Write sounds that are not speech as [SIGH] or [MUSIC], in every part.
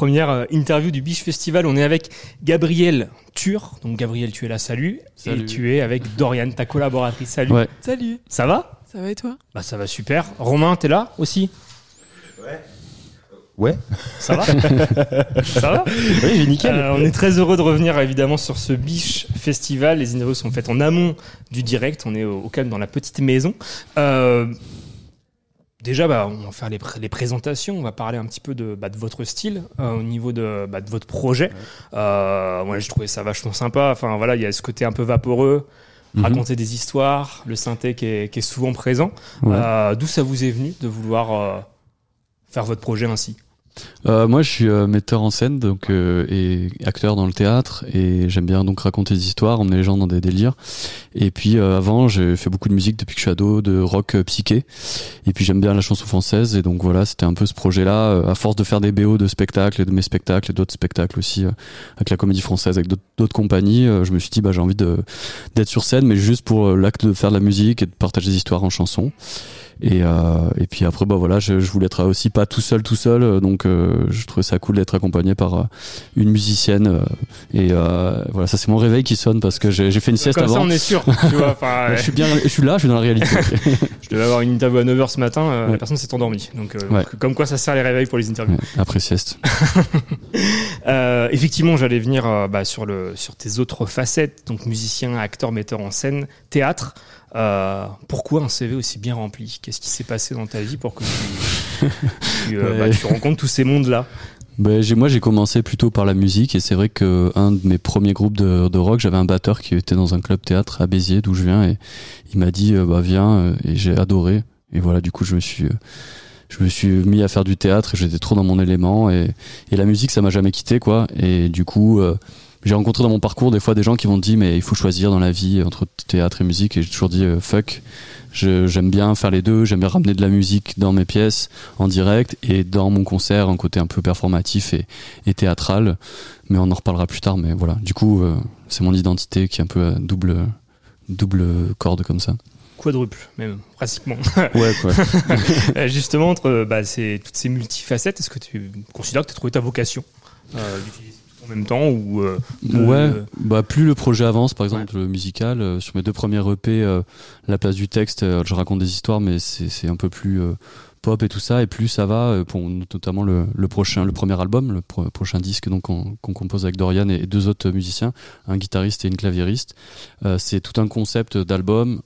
première euh, interview du Biche Festival. On est avec Gabriel Tur. Donc Gabriel, tu es là, salut. Salut. Et tu es avec Dorian, ta collaboratrice. Salut. Ouais. Salut, Ça va? Ça va et toi? Bah ça va super. Romain, t'es là aussi? Ouais. Ça va? Ça va? Oui, j'ai nickel. Euh, on est très heureux de revenir évidemment sur ce Biche Festival. Les interviews sont faites en amont du direct. On est au, au calme dans la petite maison. Euh, déjà, bah, on va faire les, pr- les présentations. On va parler un petit peu de, bah, de votre style euh, au niveau de, bah, de votre projet. Euh, moi, je trouvais ça vachement sympa. Enfin, voilà, il y a ce côté un peu vaporeux. Mhm. Raconter des histoires, le synthé qui est, qui est souvent présent. Ouais. Euh, D'où ça vous est venu de vouloir faire votre projet ainsi? Euh, moi, je suis euh, metteur en scène donc euh, et acteur dans le théâtre et j'aime bien donc raconter des histoires, emmener les gens dans des délires. Et puis euh, avant, j'ai fait beaucoup de musique depuis que je suis ado, de rock euh, psyché. Et puis j'aime bien la chanson française et donc voilà, c'était un peu ce projet-là. euh, à force de faire des BO de spectacles et de mes spectacles et d'autres spectacles aussi avec la Comédie Française, avec d'autres- compagnies, je me suis dit bah j'ai envie d'être sur scène, mais juste pour l'acte de faire de la musique et de partager des histoires en chanson. Et, euh, et puis après, bah voilà, je, je voulais être aussi pas tout seul, tout seul. euh, Donc, euh, je trouvais ça cool d'être accompagné par une musicienne. et voilà, ça c'est mon réveil qui sonne parce que j'ai fait une sieste Comme ça, avant. on est sûr. tu vois, [LAUGHS] je suis bien, je suis là, je suis dans la réalité. [LAUGHS] Je devais avoir une interview à 9h ce matin, Ouais. la personne s'est endormie. Donc, comme quoi ça sert les réveils pour les interviews. Après sieste. [LAUGHS] Euh, effectivement, j'allais venir euh, bah, sur, le, sur tes autres facettes, donc musicien, acteur, metteur en scène, théâtre. Euh, pourquoi un CV aussi bien rempli? Qu'est-ce qui s'est passé dans ta vie pour que tu, tu, euh, bah, tu rencontres tous ces mondes-là? Ben, moi, j'ai commencé plutôt par la musique et c'est vrai que un de mes premiers groupes de, de rock, j'avais un batteur qui était dans un club théâtre à Béziers, d'où je viens, et il m'a dit euh, bah viens, et j'ai adoré. Et voilà, du coup, je me suis, je me suis mis à faire du théâtre et j'étais trop dans mon élément et, et la musique, ça m'a jamais quitté, quoi. Et du coup, j'ai rencontré dans mon parcours des fois des gens qui m'ont dit mais il faut choisir dans la vie entre théâtre et musique. Et j'ai toujours dit euh, fuck. J'aime bien faire les deux, j'aime bien ramener de la musique dans mes pièces en direct et dans mon concert un côté un peu performatif et, et théâtral. Mais on en reparlera plus tard. Mais voilà. Du coup euh, c'est mon identité qui est un peu à double double corde comme ça. Quadruple, même, pratiquement. ouais quoi. [LAUGHS] Euh, Justement, entre euh, bah, ces, toutes ces multifacettes, est-ce que tu considères que tu as trouvé ta vocation euh, d'utiliser même temps ou euh, ouais bah plus le projet avance par exemple le musical euh, sur mes deux premiers EP euh, la place du texte je raconte des histoires mais c'est un peu plus pop et tout ça et plus ça va pour notamment le, prochain le premier album le pro- prochain disque donc qu'on compose avec Dorian et, deux autres musiciens un guitariste et une claviériste. C'est tout un concept d'album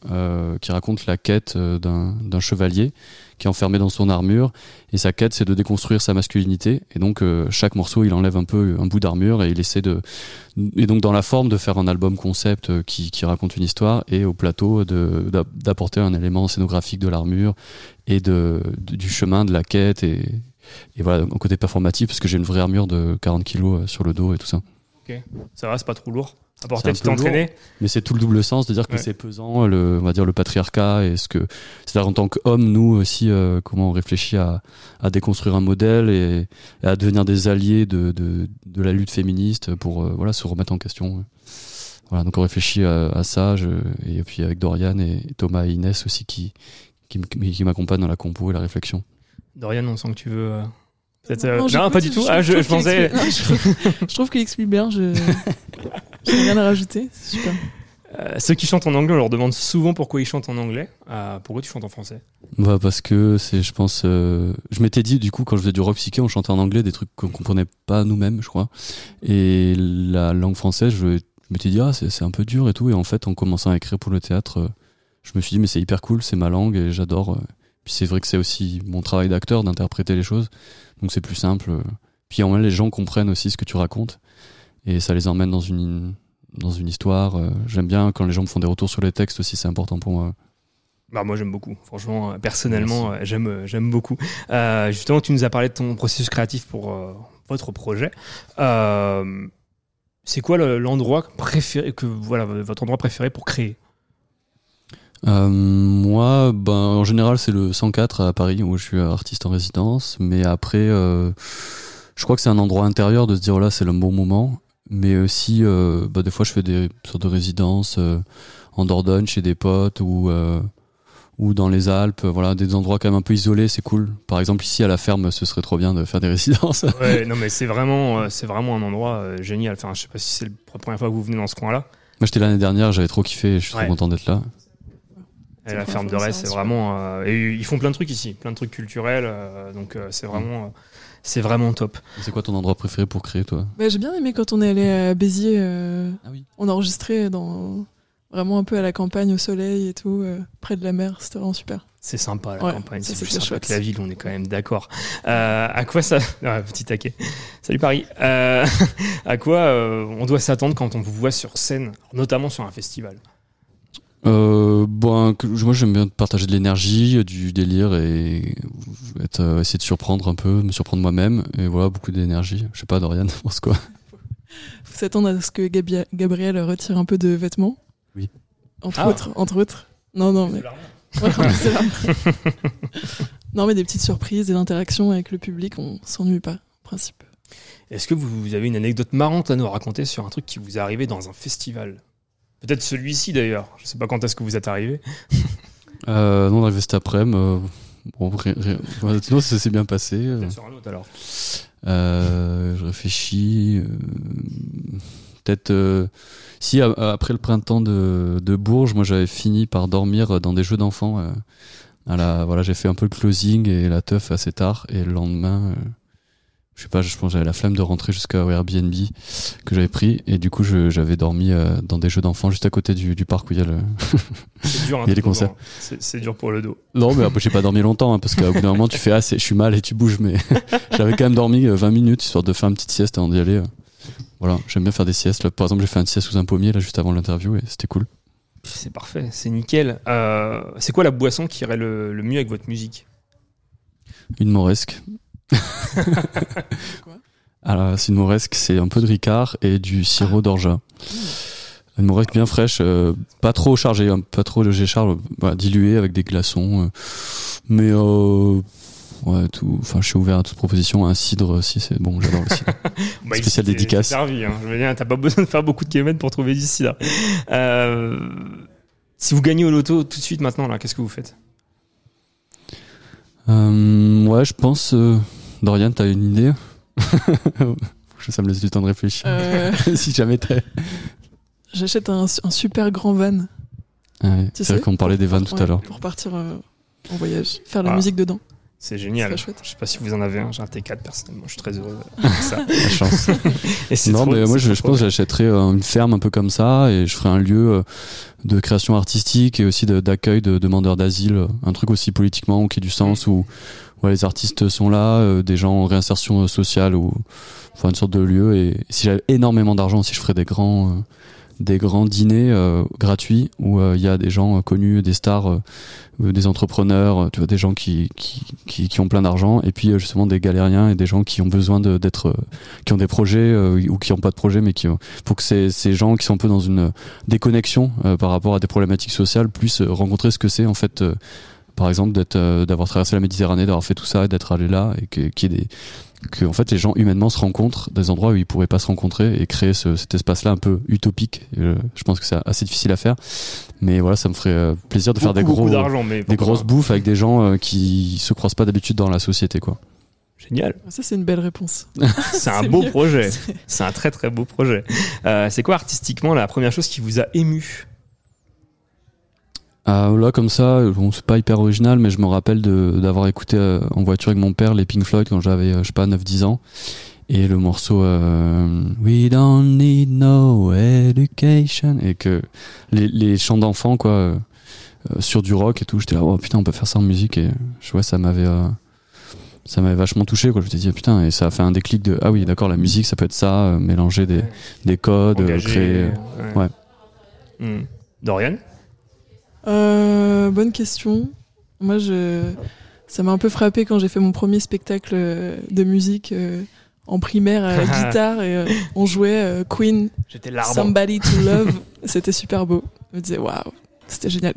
qui raconte la quête d'un chevalier qui est enfermé dans son armure. Et sa quête c'est de déconstruire sa masculinité. Et donc euh, chaque morceau il enlève un peu un bout d'armure et il essaie de et donc dans la forme de faire un album concept euh, qui, qui raconte une histoire et au plateau d'apporter un élément scénographique de l'armure et de, du chemin de la quête et, et voilà un côté performatif parce que j'ai une vraie armure de 40 kilos euh, sur le dos et tout ça ça va, c'est pas trop lourd à porter, tu t'es entraîné mais c'est tout le double sens de dire que Ouais. c'est pesant le on va dire le patriarcat et ce que c'est-à-dire en tant qu'homme nous aussi euh, comment on réfléchit à, à déconstruire un modèle et, et à devenir des alliés de, de, de la lutte féministe pour euh, voilà se remettre en question voilà donc on réfléchit à, à ça je- et puis avec Dorian et Thomas et Inès aussi qui qui, m'accompagnent dans la compo et la réflexion Dorian, on sent que tu veux. Non, non, pas du tout. Ah, je, trouve je pensais. qu'il explique- non, [LAUGHS] je trouve- je trouve. Je j'ai rien à rajouter. C'est super. Euh, ceux qui chantent en anglais, on leur demande souvent pourquoi ils chantent en anglais. Euh, pourquoi tu chantes en français? Bah parce que c'est je pense euh, je m'étais dit du coup quand je faisais du rock psyché on chantait en anglais des trucs qu'on comprenait pas nous-mêmes je crois et la langue française je, m'étais dit ah c'est c'est un peu dur et tout et en fait en commençant à écrire pour le théâtre euh, je me suis dit mais c'est hyper cool c'est ma langue et j'adore euh. Puis c'est vrai que c'est aussi mon travail d'acteur d'interpréter les choses. Donc c'est plus simple. Puis en même les gens comprennent aussi ce que tu racontes. Et ça les emmène dans une dans une histoire. Euh. j'aime bien quand les gens me font des retours sur les textes aussi c'est important pour moi. Bah moi j'aime beaucoup, franchement, euh, personnellement euh, j'aime j'aime beaucoup. Euh, justement, tu nous as parlé de ton processus créatif pour euh, votre projet. Euh, c'est quoi le- l'endroit préféré que voilà votre endroit préféré pour créer? Euh, moi, ben, en général, c'est le 104 à Paris où je suis artiste en résidence. Mais après, euh, je crois que c'est un endroit intérieur de se dire, oh là, c'est le bon moment. Mais aussi, euh, bah, des fois, je fais des sortes de résidences euh, en Dordogne chez des potes ou, euh, ou dans les Alpes, voilà, des endroits quand même un peu isolés, c'est cool. Par exemple, ici à la ferme, ce serait trop bien de faire des [LAUGHS] résidences. Ouais, non mais c'est vraiment, euh, c'est vraiment un endroit génial. Enfin, je sais pas si c'est la première fois que vous venez dans ce coin-là. Moi, j'étais l'année dernière, j'avais trop kiffé, je suis Ouais. trop content d'être là. Et la ferme de ça, c'est vraiment. euh, et ils font plein de trucs ici, plein de trucs culturels. euh, donc euh, c'est vraiment, euh, c'est vraiment top. C'est quoi ton endroit préféré pour créer, toi? Bah, J'ai bien aimé quand on est allé à Béziers. euh, Ah oui. On a enregistré dans vraiment un peu à la campagne, au soleil et tout, euh, près de la mer. C'était vraiment super. C'est sympa la Ouais, campagne, c'est plus sympa chouette. que la ville, on est quand même d'accord. Euh, à quoi ça. [LAUGHS] Ah, petit taquet. Salut Paris. Euh, [LAUGHS] à quoi euh, on doit s'attendre quand on vous voit sur scène, notamment sur un festival? Euh, bon, que- moi j'aime bien partager de l'énergie, du délire et être, euh, essayer de surprendre un peu, me surprendre moi-même. Et voilà, beaucoup d'énergie. Je sais pas, Dorian, [LAUGHS] pense quoi? Faut s'attendre à ce que Gabi- Gabriel retire un peu de vêtements. Oui. Entre Ah. autres. Entre autres. Non, non, mais. [LAUGHS] Non, mais des petites surprises, des interactions avec le public, on s'ennuie pas, en principe. Est-ce que vous avez une anecdote marrante à nous raconter sur un truc qui vous est arrivé dans un festival? Peut-être celui-ci d'ailleurs. Je sais pas quand est-ce que vous êtes arrivé. [LAUGHS] euh, Non, on est arrivé cet après-midi. euh, bon, sinon, ça s'est bien passé. Peut-être sur un autre alors. Euh, je réfléchis. euh, Peut-être. euh, si après le printemps de, de Bourges, moi j'avais fini par dormir dans des jeux d'enfants. euh, à la, voilà, j'ai fait un peu le closing et la teuf assez tard. Et le lendemain, je sais pas, je pense que j'avais la flemme de rentrer jusqu'au Airbnb que j'avais pris. Et du coup, j'avais dormi euh, dans des jeux d'enfants juste à côté du, du parc où il y a le. C'est dur. [LAUGHS] Il y a toboggan. concerts. C'est dur pour le dos. Non, mais après, j'ai pas dormi longtemps, hein, parce qu'au bout d'un moment, tu fais, ah, c'est- je suis mal et tu bouges, mais [LAUGHS] j'avais quand même dormi euh, 20 minutes, histoire de faire une petite sieste avant d'y aller. euh. Voilà, j'aime bien faire des siestes. Là, par exemple, j'ai fait une sieste sous un pommier, là, juste avant l'interview, et c'était cool. C'est parfait, c'est nickel. Euh, c'est quoi la boisson qui irait le, le mieux avec votre musique? Une moresque. Quoi [LAUGHS] Alors, c'est une moresque, c'est un peu de ricard et du sirop d'orgeat. Une moresque bien fraîche, euh, pas trop chargée, hein, pas trop léger charge, voilà, diluée avec des glaçons. euh, mais euh, ouais, tout. Enfin, je suis ouvert à toute proposition. Un cidre, si c'est bon, j'adore le cidre. [LAUGHS] [LAUGHS] Bah, Spécial dédicace. servi, hein. Je veux dire, t'as pas besoin de faire beaucoup de kilomètres pour trouver là. Euh, si vous gagnez au loto tout de suite maintenant, là, qu'est-ce que vous faites? Euh, ouais, je pense. Euh, Dorian, t'as une idée [LAUGHS] Ça me laisse du temps de réfléchir. Euh, [LAUGHS] si jamais t'as. J'achète un, un super grand van Ah ouais, Tu c'est vrai qu'on parlait des vannes tout ouais, à l'heure. pour partir euh, en voyage, faire la Ah. musique dedans. C'est génial. C'est chouette. Je sais pas si vous en avez un. J'ai un T4 personnellement. Je suis très heureux de ça. La chance. [LAUGHS] Et c'est Non, trop- mais moi, c'est je, je pense que j'achèterais euh, une ferme un peu comme ça et je ferais un lieu euh, de création artistique et aussi d'accueil de demandeurs d'asile. euh, Un truc aussi politiquement ou qui ait du sens où ouais, les artistes sont là, des gens en réinsertion sociale ou enfin une sorte de lieu. Et si j'avais énormément d'argent aussi, je ferais des grands. Des grands dîners euh, gratuits où euh, il y a des gens euh, connus, des stars, euh, des entrepreneurs, tu vois, des gens qui, qui, qui, qui ont plein d'argent, et puis justement des galériens et des gens qui ont besoin d'être, qui ont des projets ou qui n'ont pas de projet, mais qui, faut que ces, ces gens qui sont un peu dans une déconnexion par rapport à des problématiques sociales puissent rencontrer ce que c'est en fait. par exemple, d'être, d'avoir traversé la Méditerranée, d'avoir fait tout ça, d'être allé là, et qu'il y ait des, que en fait les gens humainement se rencontrent des endroits où ils pourraient pas se rencontrer et créer ce- cet espace-là un peu utopique. Euh, je pense que c'est assez difficile à faire, mais voilà, ça me ferait euh, plaisir de faire des gros, des grosses bouffes avec des gens euh, qui se croisent pas d'habitude dans la société, quoi. Génial. Ça, c'est une belle réponse. [LAUGHS] C'est un beau mieux. projet. [LAUGHS] C'est- C'est un très très beau projet. Euh, c'est quoi artistiquement la première chose qui vous a ému? Ah, là, comme ça, bon, c'est pas hyper original, mais je me rappelle d'avoir écouté euh, en voiture avec mon père les Pink Floyd quand j'avais, euh, je sais pas, 9-10 ans. Et le morceau euh, We don't need no education. Et que les, les chants d'enfants, quoi, euh, euh, sur du rock et tout, j'étais là, oh putain, on peut faire ça en musique. Et je vois, ça m'avait. euh, ça m'avait vachement touché, quoi. Je me suis dit, putain, et ça a fait un déclic de, ah oui, d'accord, la musique, ça peut être ça, euh, mélanger des, des codes, euh, Engagé, créer. ouais. ouais. Hmm. Dorian? Euh, bonne question. Moi, je... ça m'a un peu frappé quand j'ai fait mon premier spectacle euh, de musique euh, en primaire à la [LAUGHS] guitare et euh, on jouait Queen. Somebody to [LAUGHS] Love. C'était super beau. Je me disais, waouh, c'était génial.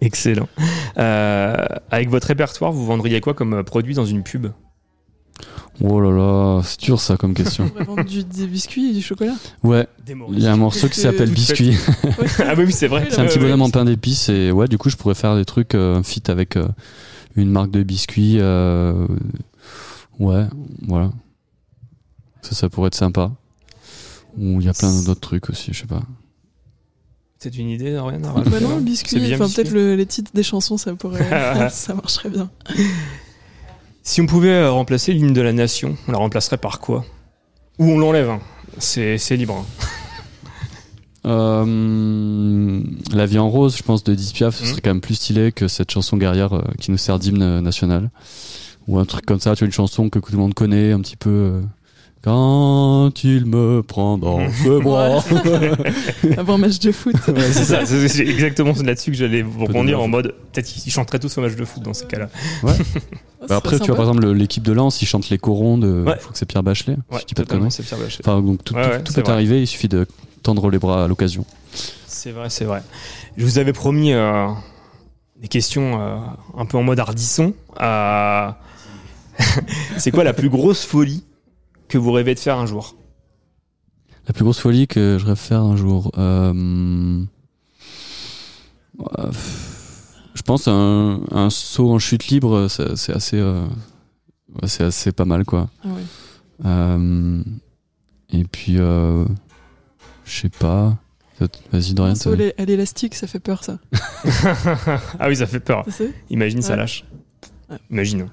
Excellent. Euh, avec votre répertoire, vous vendriez quoi comme produit dans une pub? Oh là là, c'est dur ça comme question. On vendre du, des biscuits et du chocolat. Ouais, il y a un morceau qui s'appelle Biscuit. [LAUGHS] ah oui, c'est vrai. C'est un petit bonhomme en pain d'épices et ouais, du coup, je pourrais faire des trucs, euh, fit avec euh, une marque de biscuits. euh, ouais, voilà. Ça, ça pourrait être sympa. Ou il y a plein d'autres trucs aussi, je sais pas. C'est une idée, rien à Bah non, le biscuit, enfin biscuit. peut-être le- les titres des chansons, ça pourrait, [LAUGHS] ça marcherait bien. Si on pouvait euh, remplacer l'hymne de la nation, on la remplacerait par quoi? Ou on l'enlève, hein. c'est c'est libre. hein. [LAUGHS] Euh, la vie en rose, je pense, de Edith Piaf, ce Mhm. serait quand même plus stylé que cette chanson guerrière euh, qui nous sert d'hymne national. Ou un truc comme ça, tu vois, une chanson que tout le monde connaît, un petit peu. euh, Quand il me prend dans ses bras. [LAUGHS] Avant match de foot. Ouais, c'est ça, c'est c'est exactement là-dessus que j'allais vous rebondir en mode peut-être qu'ils chanteraient tous au match de foot dans ces cas-là. Ah, [LAUGHS] Bah après, tu vois, par exemple, le- l'équipe de Lens, ils chantent les corons de. Ouais. Je crois que c'est Pierre Bachelet. Ouais, si je dis pas de conneries. c'est Pierre Bachelet. Enfin, donc tout, Ouais, tout- ouais, tout peut vrai. arriver, il suffit de tendre les bras à l'occasion. C'est vrai, c'est vrai. Je vous avais promis euh, des questions euh, un peu en mode hardisson. Euh, [LAUGHS] c'est quoi la plus grosse folie que vous rêvez de faire un jour La plus grosse folie que je rêve faire un jour. euh, je pense un, un saut en chute libre, c'est assez, euh, c'est assez pas mal quoi. Ah ouais. Euh, et puis, euh, je sais pas. Vas-y Dorian. Un saut à l'é- à l'élastique, ça fait peur, ça. [LAUGHS] Ah oui, ça fait peur. Imagine ça lâche. Imagine.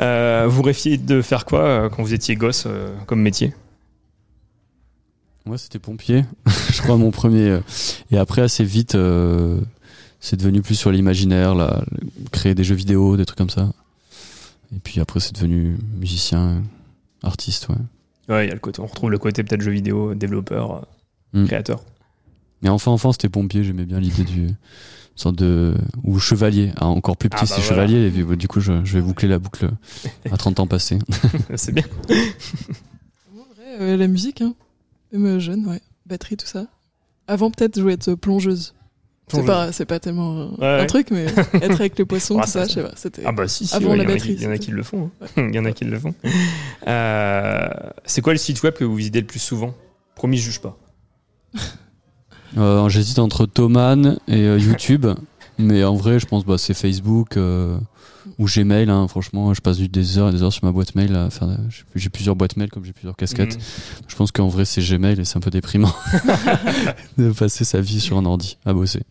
Euh, vous rêviez de faire quoi euh, quand vous étiez gosse euh, comme métier? Moi, c'était pompier, [LAUGHS] je crois, mon premier. Et après, assez vite, c'est devenu plus sur l'imaginaire, là, créer des jeux vidéo, des trucs comme ça. Et puis après, c'est devenu musicien, artiste, ouais. Ouais, il y a le côté, on retrouve le côté peut-être jeu vidéo, développeur, Mm. créateur. Mais enfin, enfant, c'était pompier, j'aimais bien l'idée du sorte de ou chevalier Ah, encore plus petit Ah, c'est bah voilà. chevalier et bah, du coup je, je vais boucler la boucle [LAUGHS] à 30 ans passés [LAUGHS] c'est bien. [LAUGHS] En vrai, euh, la musique, hein. Même euh, jeune, ouais. Batterie, tout ça. Avant, peut-être, je voulais être plongeuse. C'est pas, c'est pas tellement euh, Ouais, un ouais. truc, mais être avec les poissons, tout ça, je sais pas. C'était. Ah bah si, si Avant ouais, la batterie, qui- Il y en a qui le font. hein. Il y en a qui le font. Euh, c'est quoi le site web que vous visitez le plus souvent? Promis, je juge pas. Euh, j'hésite entre Thoman et euh, YouTube [LAUGHS] mais en vrai je pense bah, c'est Facebook euh, ou Gmail hein. franchement je passe des heures et des heures sur ma boîte mail à faire j'ai- plusieurs boîtes mail comme j'ai plusieurs casquettes Mhm. je pense qu'en vrai c'est Gmail et c'est un peu déprimant [LAUGHS] de passer sa vie sur un ordi à bosser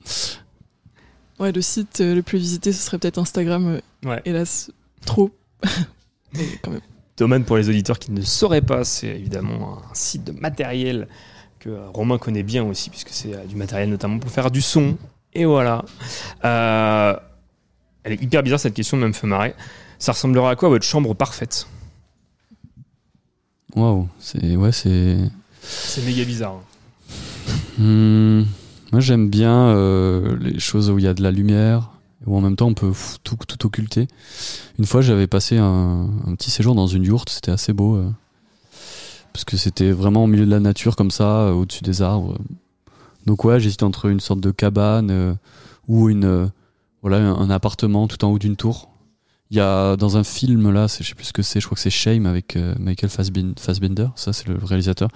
Ouais, le site euh, le plus visité, ce serait peut-être Instagram. euh, Ouais. Hélas, trop. [LAUGHS] mais quand même. Thomann, pour les auditeurs qui ne sauraient pas, c'est évidemment un site de matériel que euh, Romain connaît bien aussi, puisque c'est euh, du matériel notamment pour faire du son. Et voilà. Euh, elle est hyper bizarre cette question, même fait marrer. Ça ressemblera à quoi votre chambre parfaite? Waouh c'est ouais c'est C'est méga bizarre. hein. Hmm, moi j'aime bien euh, les choses où il y a de la lumière où en même temps on peut tout, tout occulter. Une fois j'avais passé un, un petit séjour dans une yourte, c'était assez beau euh, parce que c'était vraiment au milieu de la nature comme ça, euh, au-dessus des arbres. Donc ouais, j'hésite entre une sorte de cabane euh, ou une euh, voilà un, appartement tout en haut d'une tour. Il y a dans un film là, je sais plus ce que c'est, je crois que c'est Shame avec Michael Fassbin- Fassbender, ça c'est le réalisateur.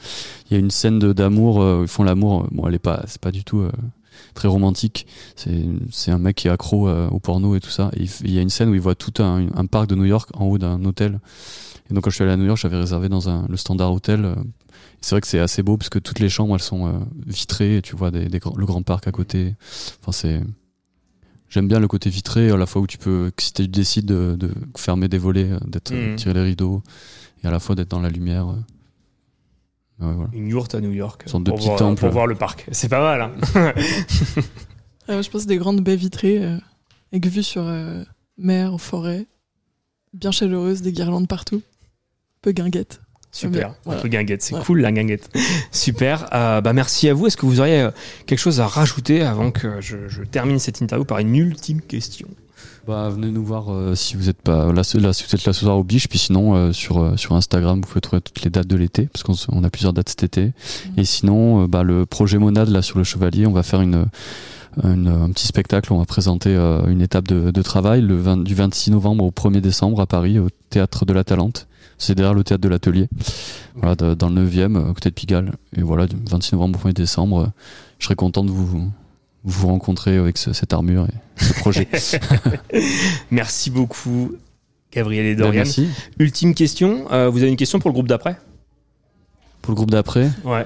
Il y a une scène d'amour, ils font l'amour. Bon, elle est pas, c'est pas du tout très romantique. C'est, un mec qui est accro euh, au porno et tout ça. Et il, y a une scène où il voit tout un, un parc de New York en haut d'un hôtel. Et donc quand je suis allé à New York, j'avais réservé dans un, le Standard Hotel. euh, c'est vrai que c'est assez beau parce que toutes les chambres elles sont euh, vitrées et tu vois des, des grands- le grand parc à côté. Enfin c'est, j'aime bien le côté vitré à la fois où tu peux, si tu décides de, de fermer des volets, d'être Mhm. tirer les rideaux et à la fois d'être dans la lumière. Ouais, voilà. Une yourte à New York. De pour voir, temple. Pour voir le parc. C'est pas mal. Hein [LAUGHS] je pense des grandes baies vitrées euh, avec vue sur euh, mer, forêt, bien chaleureuse, des guirlandes partout, peu guinguette. Super. Voilà. Un peu guinguette. C'est Ouais. cool la guinguette. Super. Euh, bah, merci à vous. Est-ce que vous auriez euh, quelque chose à rajouter avant que je, je termine cette interview par une ultime question? Bah, venez nous voir euh, si vous êtes pas là, si vous êtes là ce soir au Biche, puis sinon euh, sur euh, sur Instagram vous pouvez trouver toutes les dates de l'été parce qu'on on a plusieurs dates cet été. Et sinon, euh, bah, le projet Monade là sur le Chevalier, on va faire une une- un petit spectacle. On va présenter une étape de, de travail le 20 du 26 novembre au 1er décembre à Paris, au théâtre de la Talente. C'est derrière le théâtre de l'Atelier, voilà, de- dans le 9e, à côté de Pigalle. Et voilà, du 26 novembre au 1er décembre, je serais content de vous, vous rencontrer avec ce- cette armure et ce projet. [LAUGHS] [LAUGHS] Merci beaucoup, Gabriel et Ben, Dorian. merci. Ultime question. euh, vous avez une question pour le groupe d'après? Pour le groupe d'après, Ouais.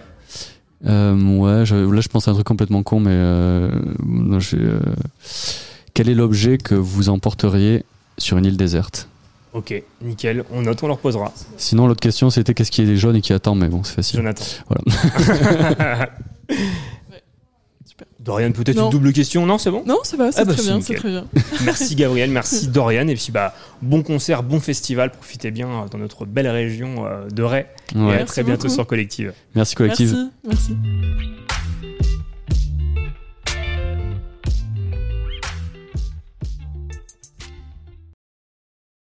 Euh, ouais, je- là je pense à un truc complètement con, mais euh, non, euh, quel est l'objet que vous emporteriez sur une île déserte? Ok, nickel. On note, on leur posera. Sinon, l'autre question c'était qu'est-ce qui est jaune et qui attend, mais bon, c'est facile. Jonathan. Voilà. [LAUGHS] Dorian, peut-être une double question Non, c'est bon? Non, ça va, c'est Ah bah, très bien, très bien. [LAUGHS] Merci Gabriel, merci [LAUGHS] Dorian. Et puis bah, bon concert, bon festival. Profitez bien euh, dans notre belle région euh, de Ray. Et Ouais. à Merci très bientôt beaucoup. sur Collective. Merci collective. Merci, merci.